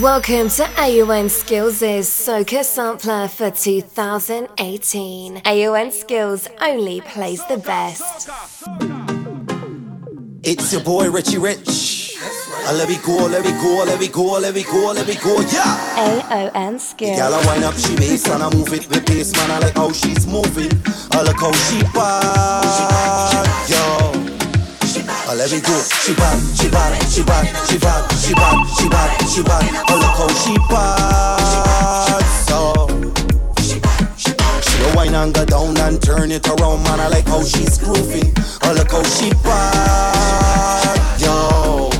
Welcome to AUN Skills' Soca Sampler for 2018. AUN Skills only plays the best. It's your boy Richie Rich. Uh, let me go, let me go, let me go, let me go, let me go, yeah. AUN Skills. Girl, I wind up she bass and I move it with bass, man. I like how she's moving. I like how she bad, yo. Oh, let me go. She bad, she bad, she bad, she bad, she bad, she bad, she bad. Oh, look how she bad. So she a wine and go down and turn it around, man. I like how she's grooving. Oh, look how she bad, yo.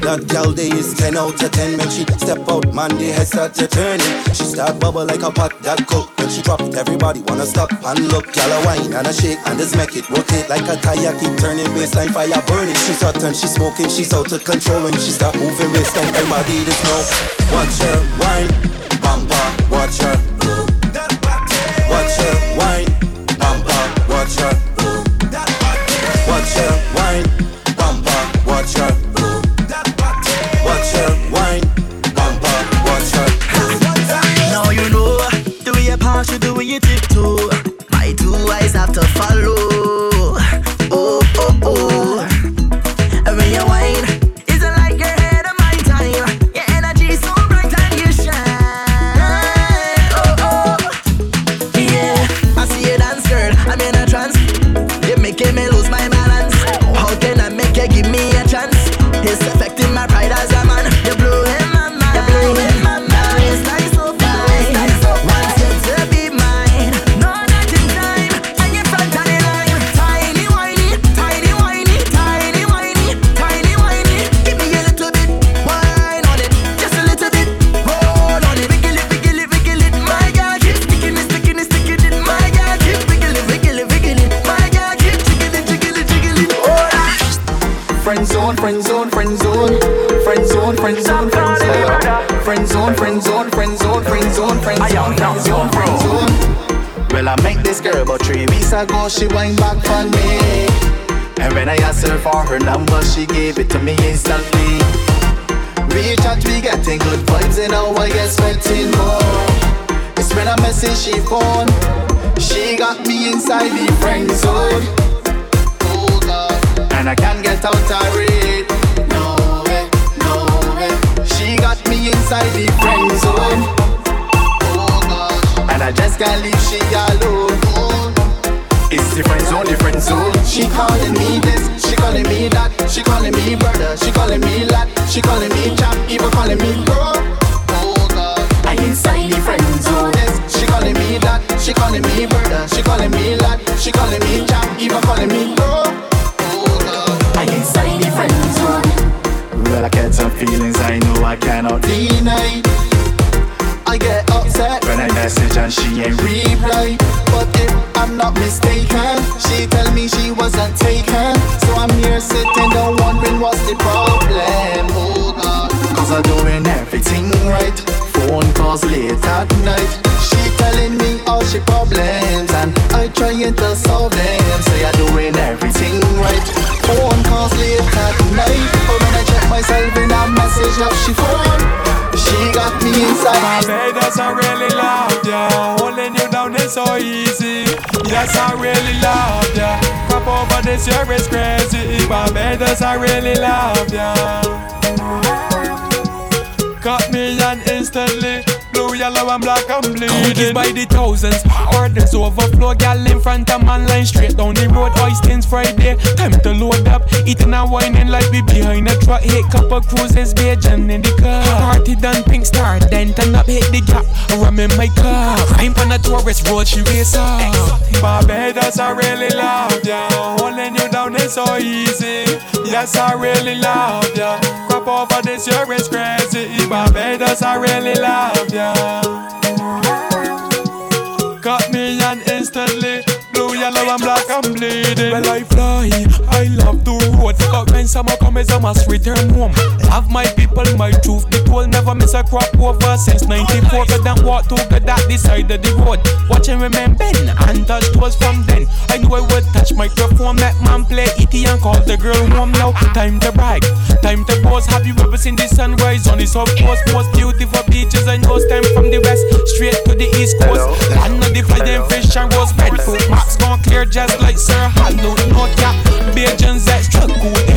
That gal day is 10 out of 10 When she step out, man, the head start to turning. She start bubble like a pot that cook When she drop, everybody wanna stop and look. Gal a wine and a shake and just make it rotate Like a tire, keep turning baseline fire burning. She's hot and she's smoking, she's out of control. When she start moving waistline, everybody just know Watch her wine, bumper, watch her. Watch her wine, bumper, watch her. Watch her to follow. She went back for me, and when I asked her for her number, she gave it to me instantly. We chat, we getting good vibes, and now I get sweating more. It's when I message she phone, she got me inside the friend zone. Sitting down wondering what's the problem. Oh cause I'm doing everything right. Phone calls late at night. She telling me all she problems and I trying to solve them. Say I'm doing everything right. Phone calls late at night. Oh, but when I check myself in a message that she phone. She got me inside. Barbados, I really love ya. Holding you down is so easy. Yes, I really love ya. Pop over this year is crazy. Barbados, I really love ya. Got me and instantly yellow, and black and bleeding. by the thousands, orders overflow. Gal in front of man line straight down the road. Oistins Friday, time to load up. Eating and whining like we behind a truck. Hit couple cruises, Bajan in the car. Party done, pink star, then turn up, hit the gap. Rum in my car. Crime on a tourist road, she race up. Barbados, I really love ya. Holding you down is so easy. Yes, I really love ya. Over this year is crazy. Barbados, I really love ya. Got me and instantly and now I'm black, I'm bleeding. Well, I fly, I love the road. But when summer comes, I must return home. Love my people, my truth. The toll never miss a crop over since 94. But then walk together the that this side of the road. Watch and remember, and touch was from then. I knew I would touch my microphone, that man play ET and call the girl home now. Time to brag, time to pause. Have you ever seen the sunrise on the south coast? Most beautiful beaches I know time from the west, straight to the east coast. Hello. Land of the flying fish and rose red. Max gone clear just like Sir Halud. No cap, Bajans extra cool.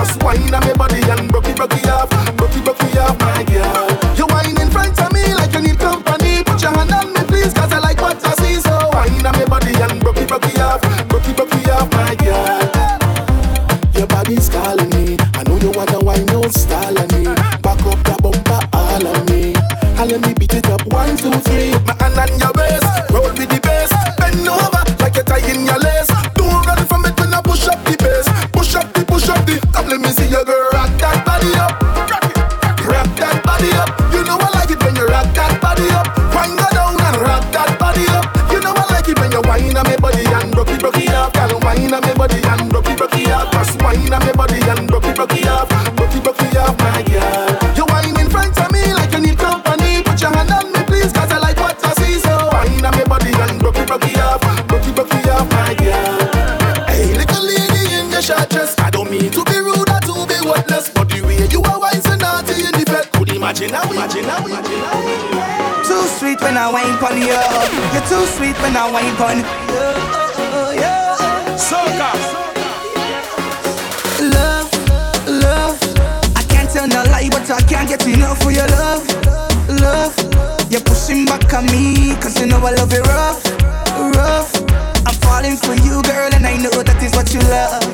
Just wine and me too sweet when I wine on. Yeah, yeah. Love, love. I can't tell no lie, but I can't get enough for your love, love. You're pushing back on me, cause you know I love it rough, rough. I'm falling for you, girl, and I know that is what you love.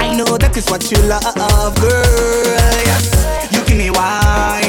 I know that is what you love, girl. Yes, you give me wine.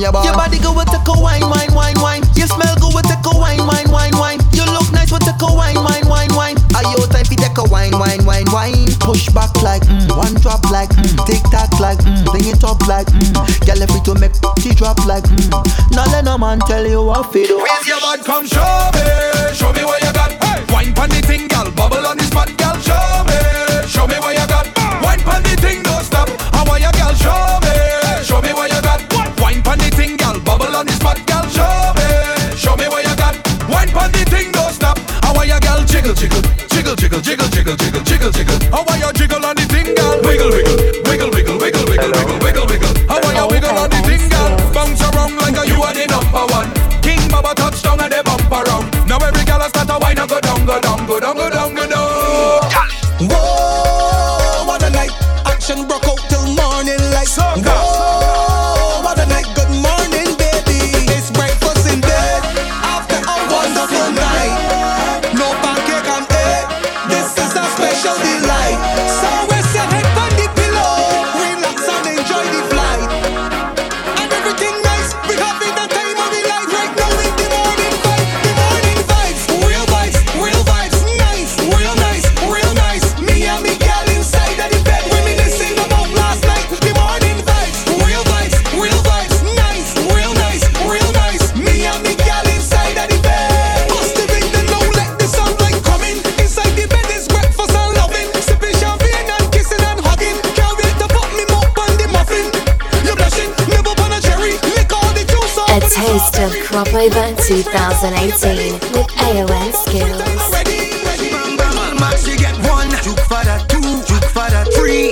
Your body. Your body go with take a wine, wine, wine, wine. You smell good with take a wine, wine, wine, wine. You look nice with take a wine, wine, wine, wine. Are you time to take a wine, wine, wine, wine? Push back like mm, one drop like mm, tick tock like mm, bring it up like mm. Girl, if to make she drop like mm. Now let no man tell you what to do. Raise your bud, come show me, show me what you got. Hey. Wine pon the thing, girl, bubble on the spot, girl. Show me, show me what you Jiggle, jiggle, jiggle, jiggle, jiggle, jiggle, jiggle, jiggle, jiggle. How are you jiggle on the girl? Wiggle, wiggle, wiggle, wiggle, wiggle, wiggle, wiggle, wiggle, wiggle. How are you wiggle on the girl? Bounce around like a you are the number one. King Baba touchdown and they bump around. Now every girl start to whine and go down, go down, go down, go down. October 2018 with AON Skills. Ready, ready, bam, bam, bam, she get one, juke for that two, juke for that three,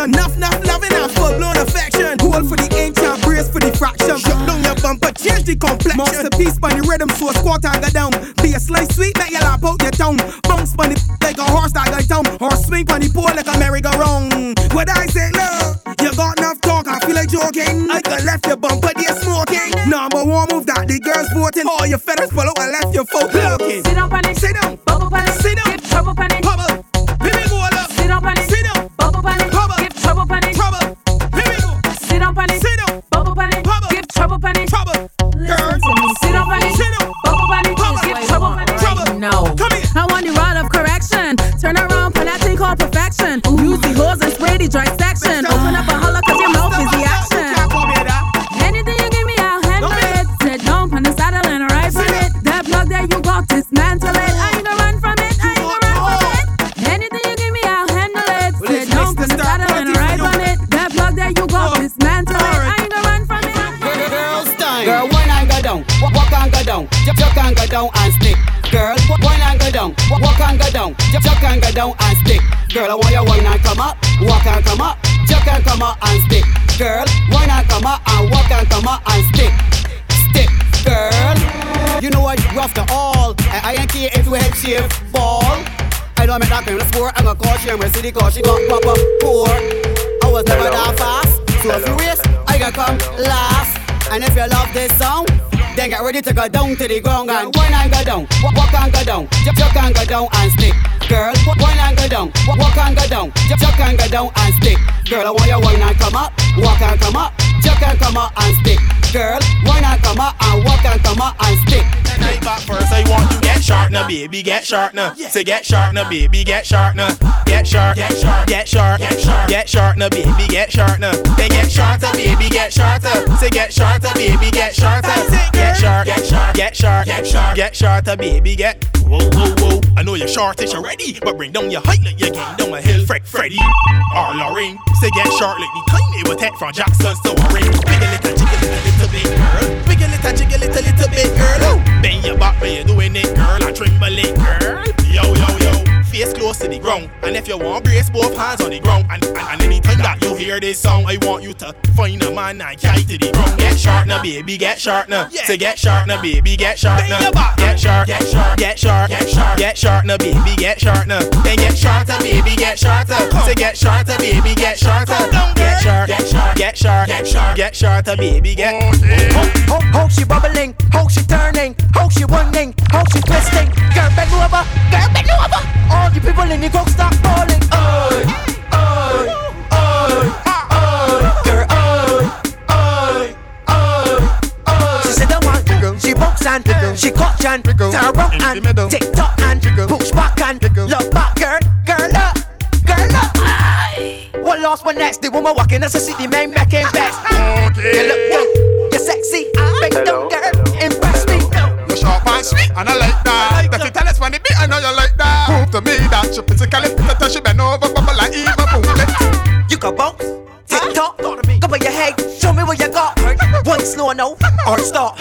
action. enough nuff, loving and full blown affection. Hold for the ancient, and brace for the fraction. Shut down your bumper, change the complexion. Masterpiece by the rhythm, so a squat and go down. Be a slice sweet, let your lap out your tongue. Bounce on the like a horse that got down. Or swing on the pole like a merry-go-round. What I say, love, you got enough talk, I feel like joking. I got left your bumper, they're smoking. Number one move that the girls voting. All your feathers follow and left your folk looking. Sit down, panic. Sit down. down and stick. Girl, wine and go down, walk and go down, Jump and go down and stick. Girl, I want your wine and come up, walk and come up, jump and come up and stick. Girl, wine and come up and walk and come up and stick. Stick, girl. You know what, rough to all. And I ain't care if you head shape, fall. I know I'm at that famous of score. I'm gonna call she and city cause she got proper poor. I was never that fast, so if you furious. I can come last. And if you love this song, then get ready to go down to the ground and one and go down, walk and go down, jump and go down and stick. Girl, Wine and go down, walk and go down, jump and go down and stick. Girl, I want your wine and come up, walk and come up, jump and come up and stick. Girl, wine and come up and walk and come up and stick. Night back first, I want you get sharp now, baby, get sharp now. Say get sharp now, baby, get sharp now. Get sharp, get sharp, get sharp, get sharp, get sharp now, baby, get sharp now. They get sharper, baby, get sharper. Say get sharper, baby, get sharper. Get sharp, get sharp, get sharp, get sharp, get sharper, baby, get. Whoa, whoa, whoa. I know you're shortish already, but bring down your height like you're getting down a hill. Fred, Freddy, or Lorraine. Say get short like the tiny with that from Jackson, so I ring. Big a little, jiggle little, little bit, girl. Big a little, jiggle little, little bit, girl. Bend your back when you're doing it, girl. I tremble it, girl. Yo, yo. Face close to the ground, and if you want, brace both hands on the ground. And, and, and anytime that you hear this song, I want you to find a man and carry to the ground. Get sharp now, baby, get sharp now. Say get sharp now, baby, get sharp now. Get sharp, get sharp, get sharp, get sharp, get sharp now, baby, get sharp now. Then get sharper, baby, get sharper. Say get sharper, baby, get sharper. Get sharp, get sharp, get sharp, get sharp, get sharper, baby, get. How, how she bubbling, how she turning, how she whining, how she twisting. Girl, bend over, girl, bend over. All the people in the coke start falling. Oi, oi, oi, oi. Girl, oi, oi, oi, oi. She said the one, she box and she coach and turn around and tick tock and push back and look back, girl, girl up, girl up. Aye. One lost, one next. The woman walking as a city man back in best. You look good, you're sexy, bring it down, girl, impress me. You're sharp and sweet, and I like that. That you tell us when it be, I know you like that. Prove to me over, bubble like even moving. You can bounce, tick tock, go by your head, show me what you got. One slow no, or start.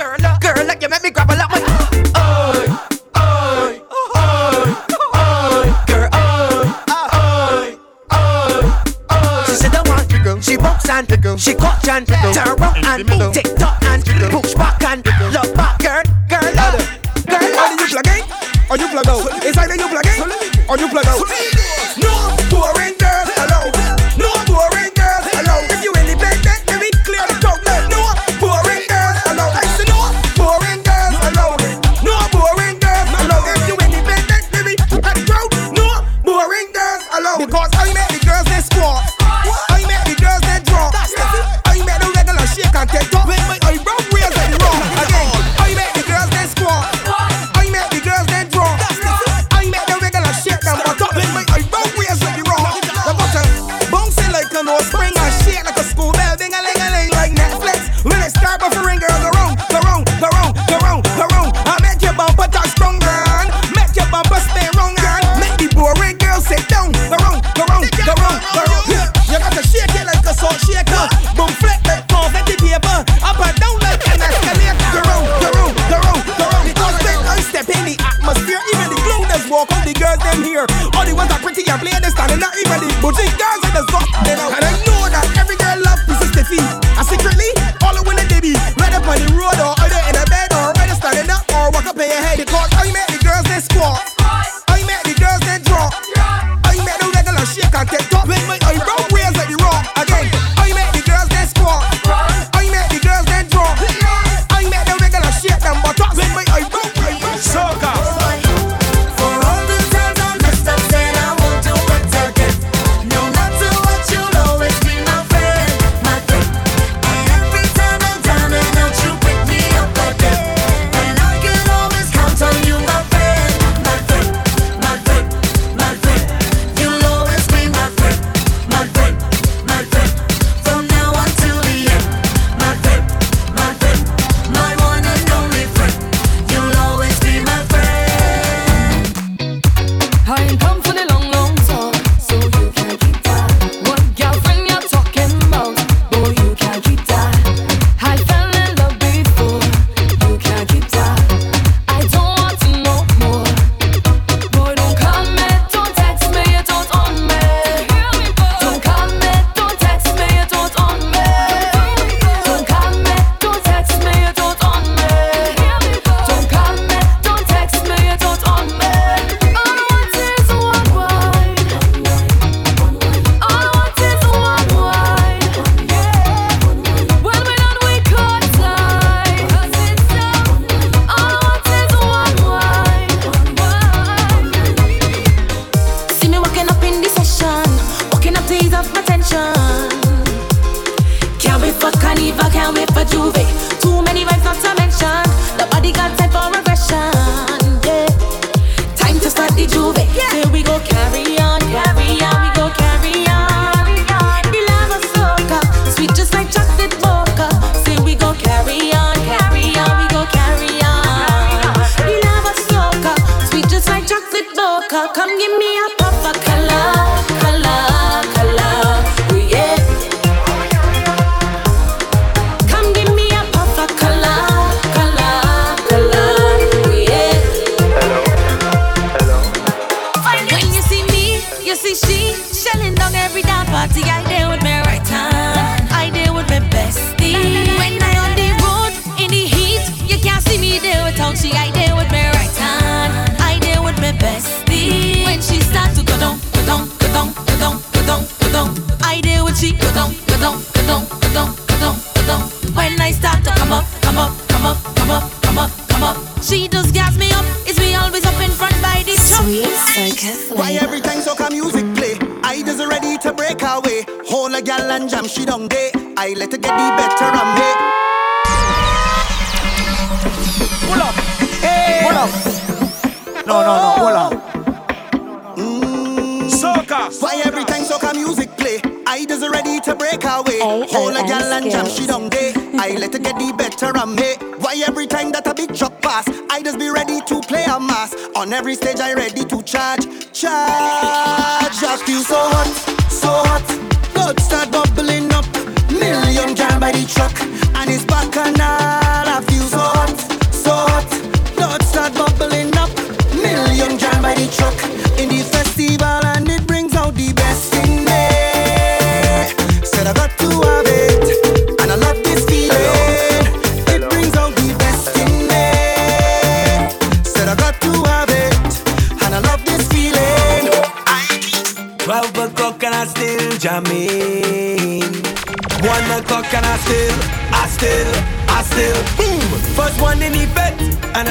and jam she down there. I let her get the better of me. Why every time that a big truck pass, I just be ready to play a mass. On every stage I ready to charge, charge. I feel so hot, so hot.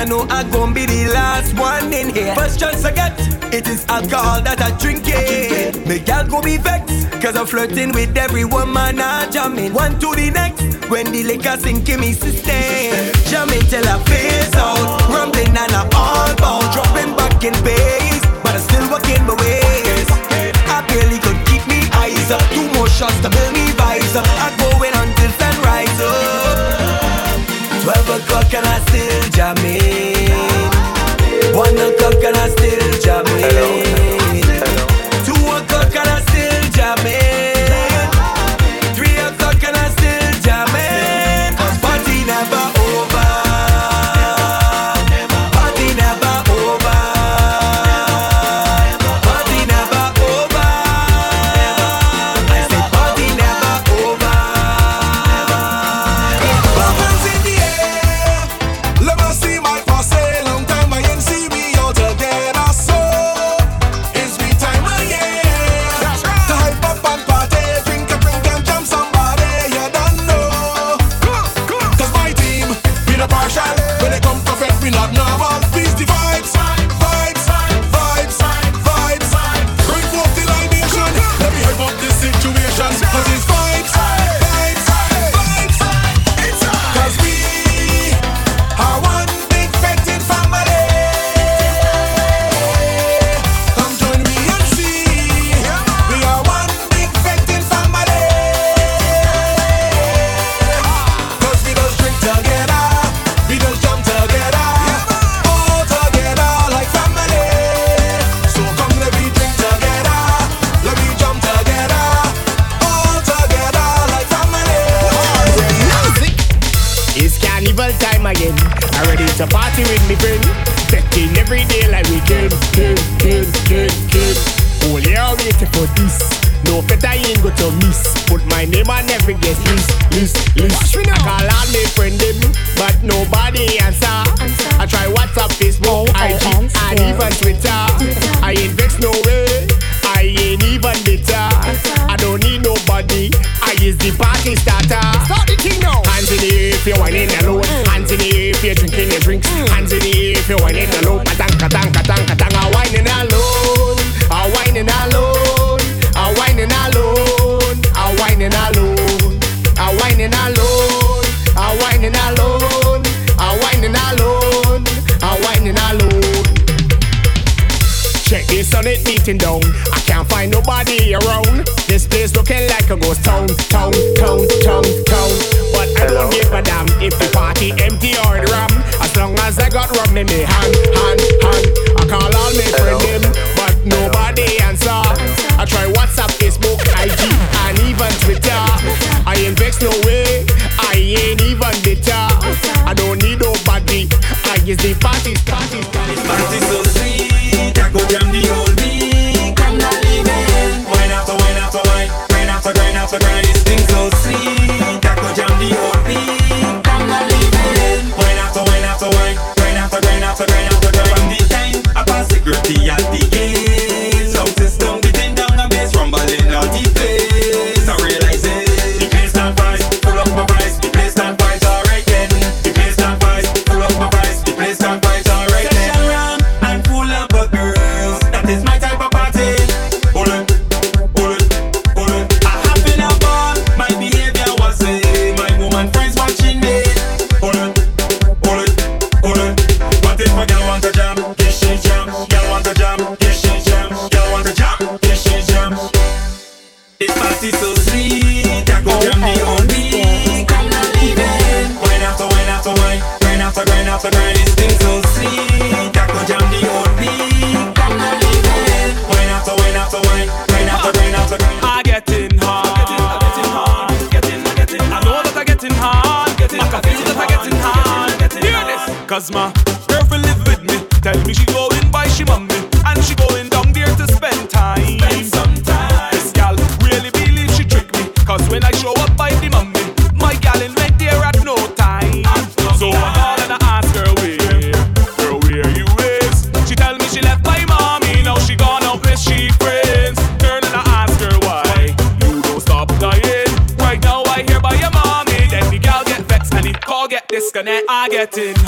know I gon' be the last one in here. First chance I get, it is alcohol that I drink it. Make y'all go be vexed, cause I'm flirting with every woman I jam in. One to the next, when the liquor sink in me system. Jamming till I phase out, rumbling and I all bow, dropping back in base, but I still working my ways. I barely could keep me eyes up, two more shots to build me vise. I go in until sunrise up. 12 o'clock and I still jam 45 disconnect.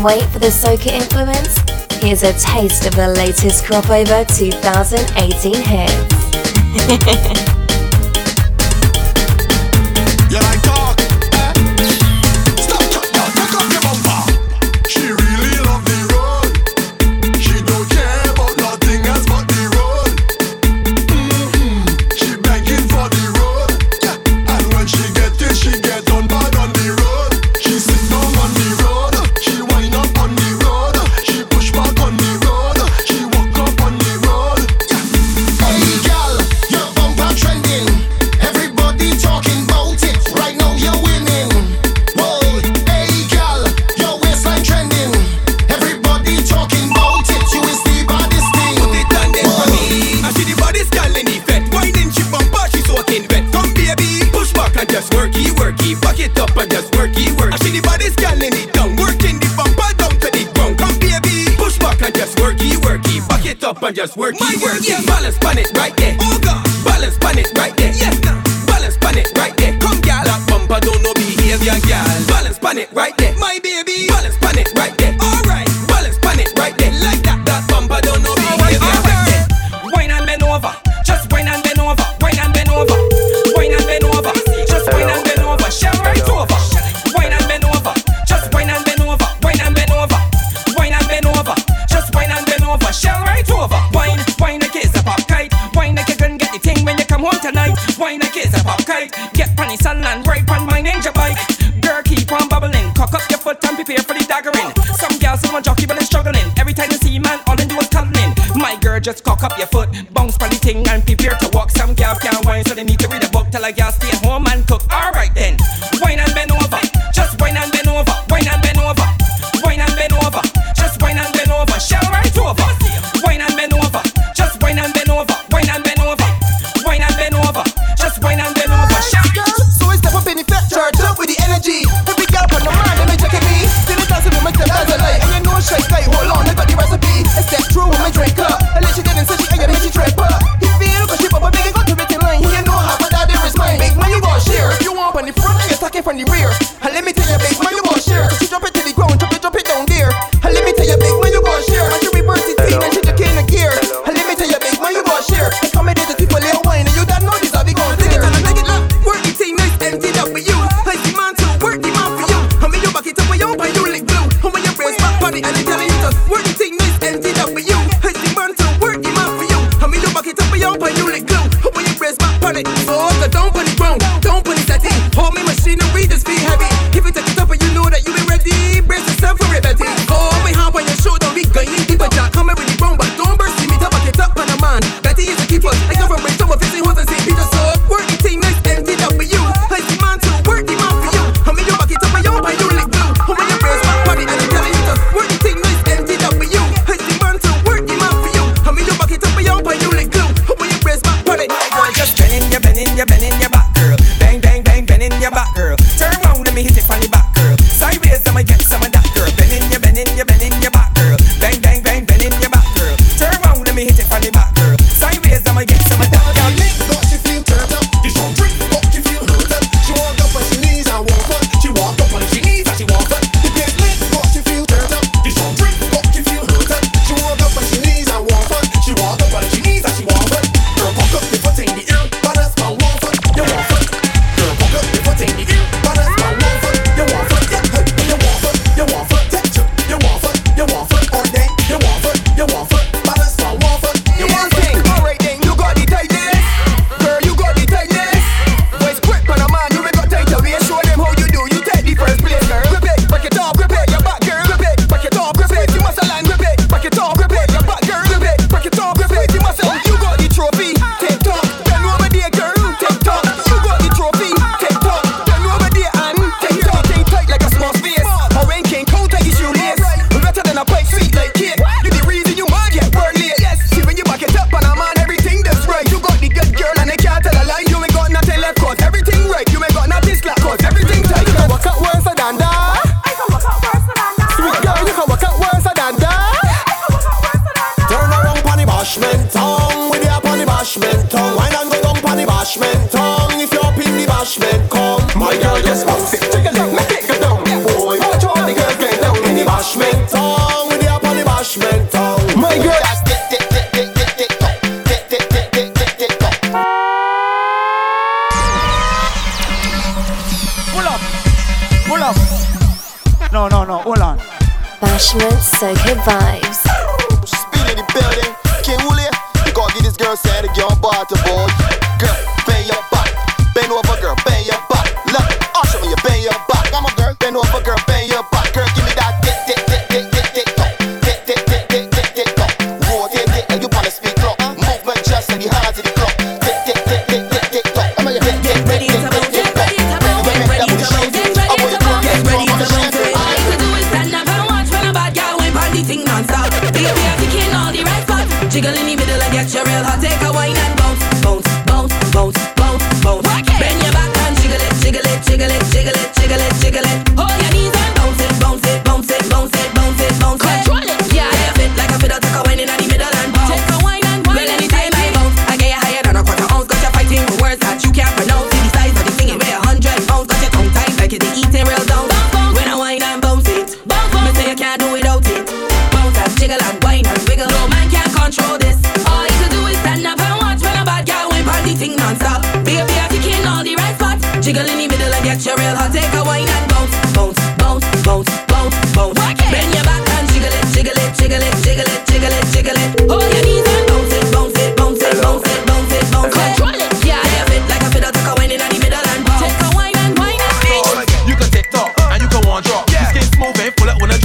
Can't wait for the soca influence? Here's a taste of the latest crop over 2018 hits. Johnny Sunland, ride on my ninja bike. Girl, keep on bubbling. Cock up your foot and prepare for the daggering. Some girls who want jockey but they struggling. Every time they see man, all they do is cuddling. My girl, just cock up your foot, bounce on the thing and prepare to walk. Some girls can't whine, so they need to read a book till I girl stay home.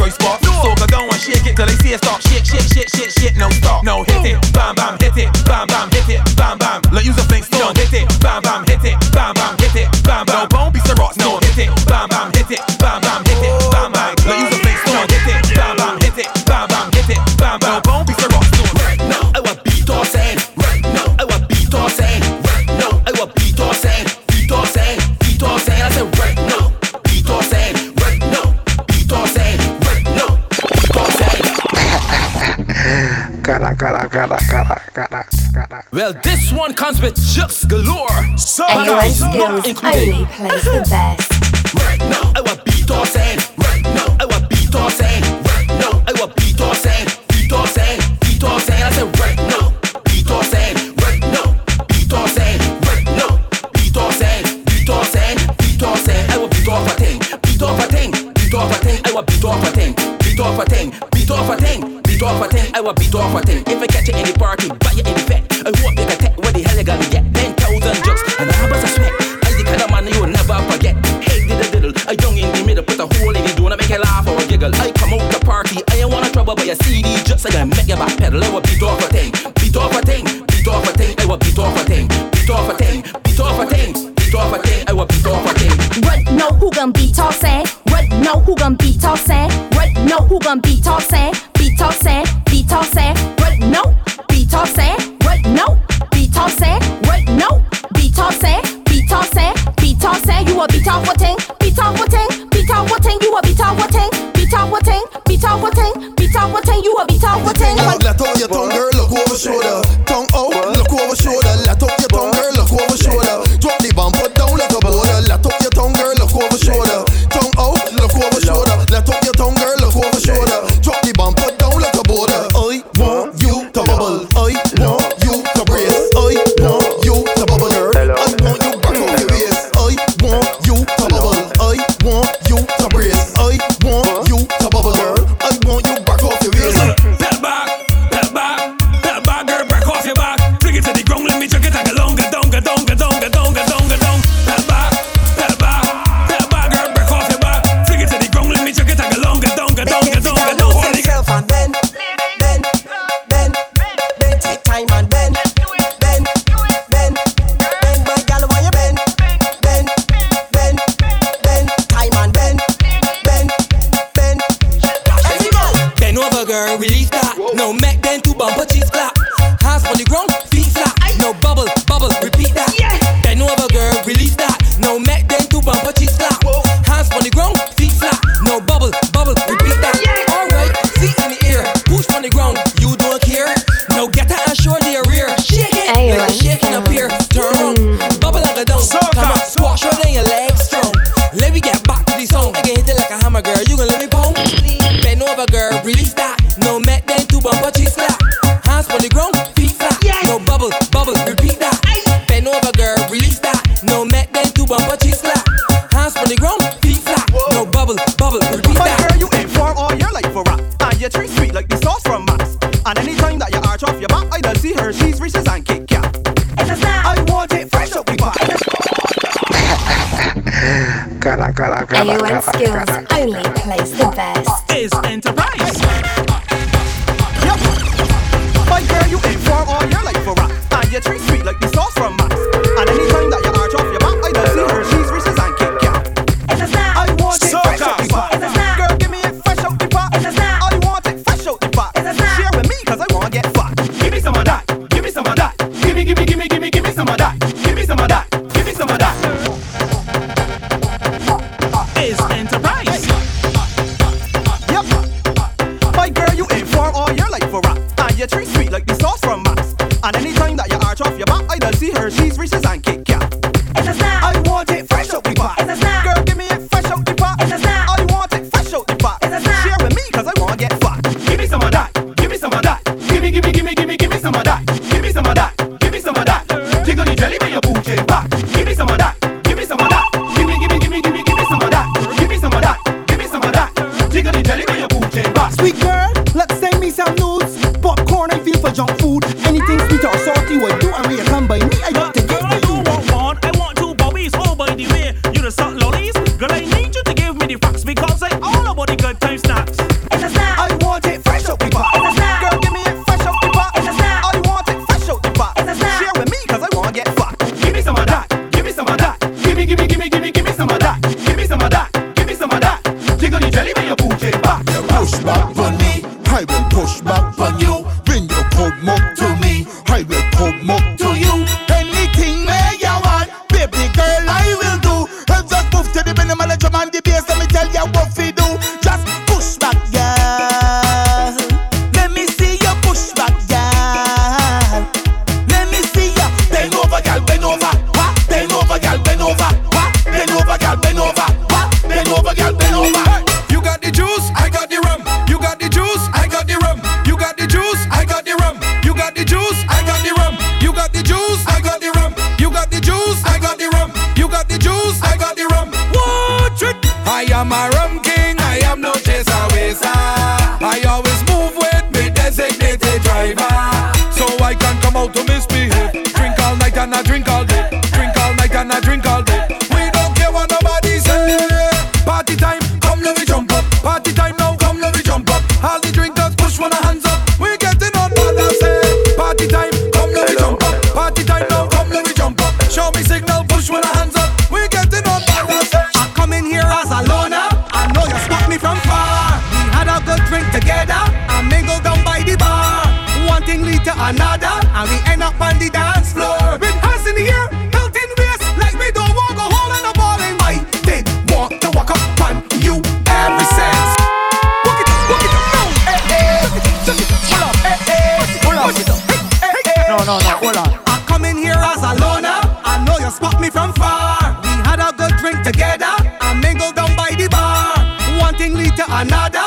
choice spot. No. So go down and shake it till they see it stop. Shit, shit, shit, shit, shit, no stop. No, hit it, bam, bam, hit it, bam, bam, hit it, bam, bam. Let you think, don't hit it, bam, bam, hit it, bam. and cons with jokes galore. So Anyone's not included. Only plays the best. Right now, I want beat all saying. Right now, I want beat all saying. Right now, I want beat all saying. Beat all saying. Beat all saying. I said right now. Beat. Right now. Beat. Right now. Beat all saying. Beat I will beat off a I will beat off a thing. Beat off a thing. Beat off a thing. Beat off a thing. I will beat off a thing. ting, be talk what ting, be talk what ting, you a be talk what ting. Let out your tongue, girl, look over shoulder. Tongue and skills only place push back on me. I will push back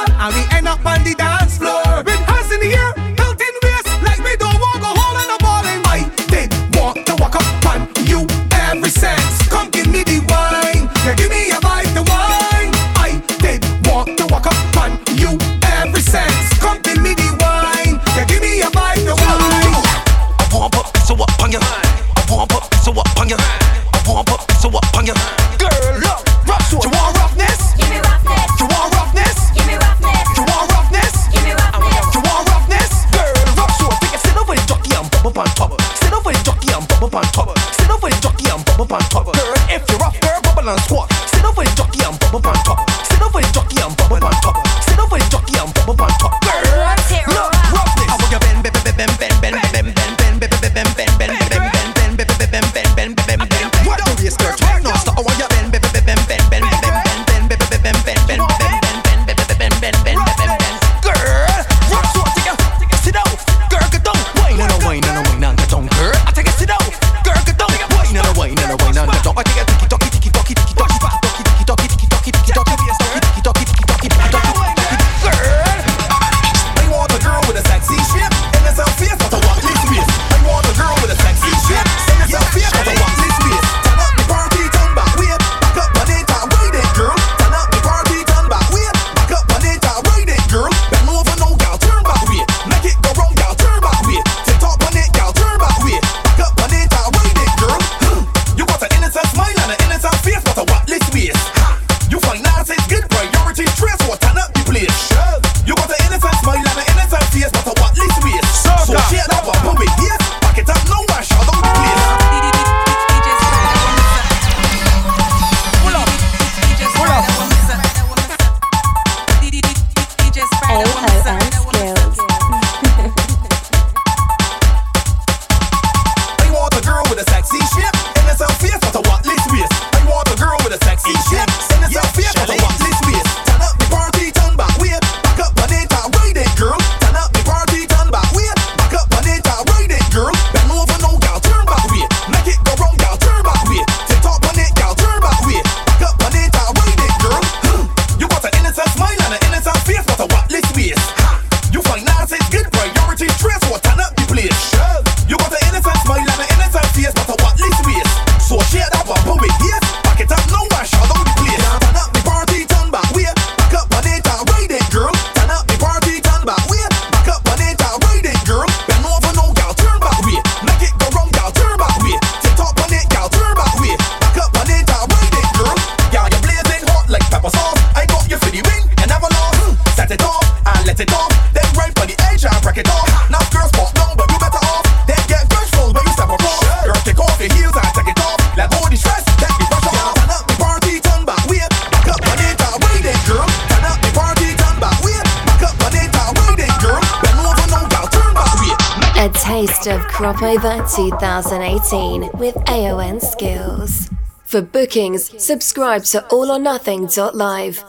And we end up on the 2018 with AON Skills. For bookings, subscribe to allornothing.live